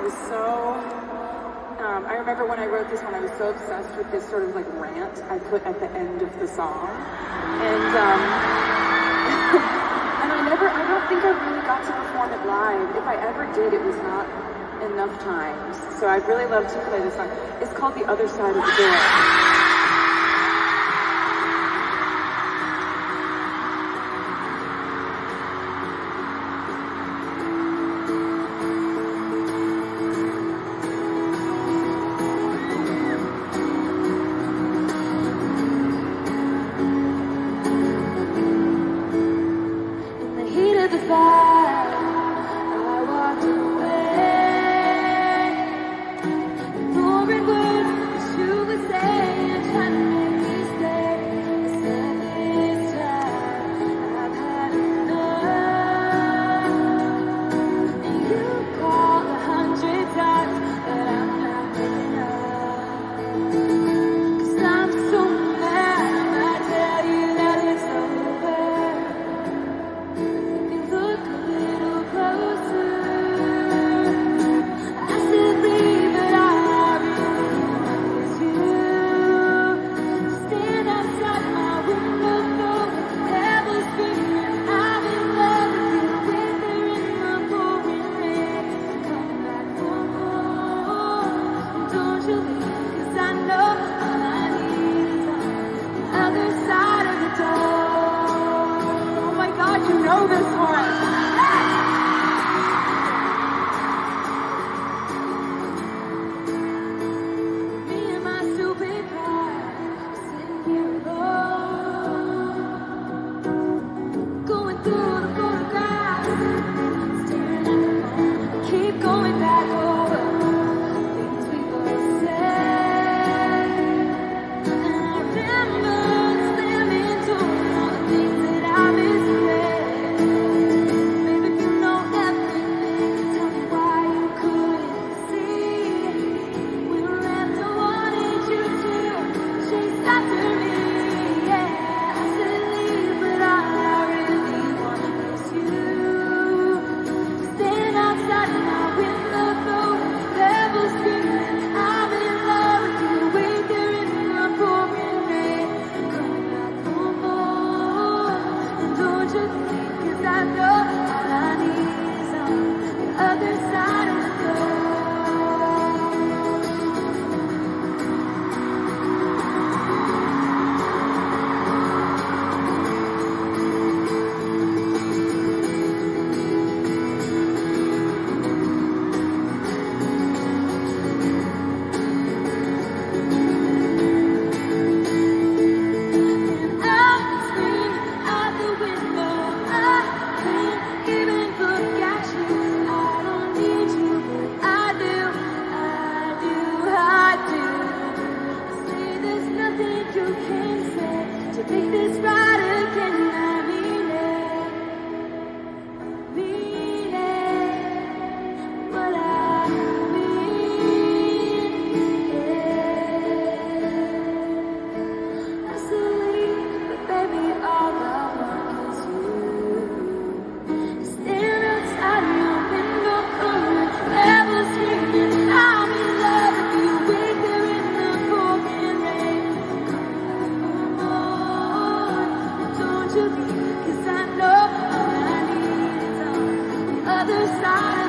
I was so. Um, I remember when I wrote this one, I was so obsessed with this sort of like rant I put at the end of the song, and um, and I never. I don't think I really got to perform it live. If I ever did, it was not enough times. So I'd really love to play this song. It's called The Other Side of the Door. hundred times. Cause I know all I need is on the other side.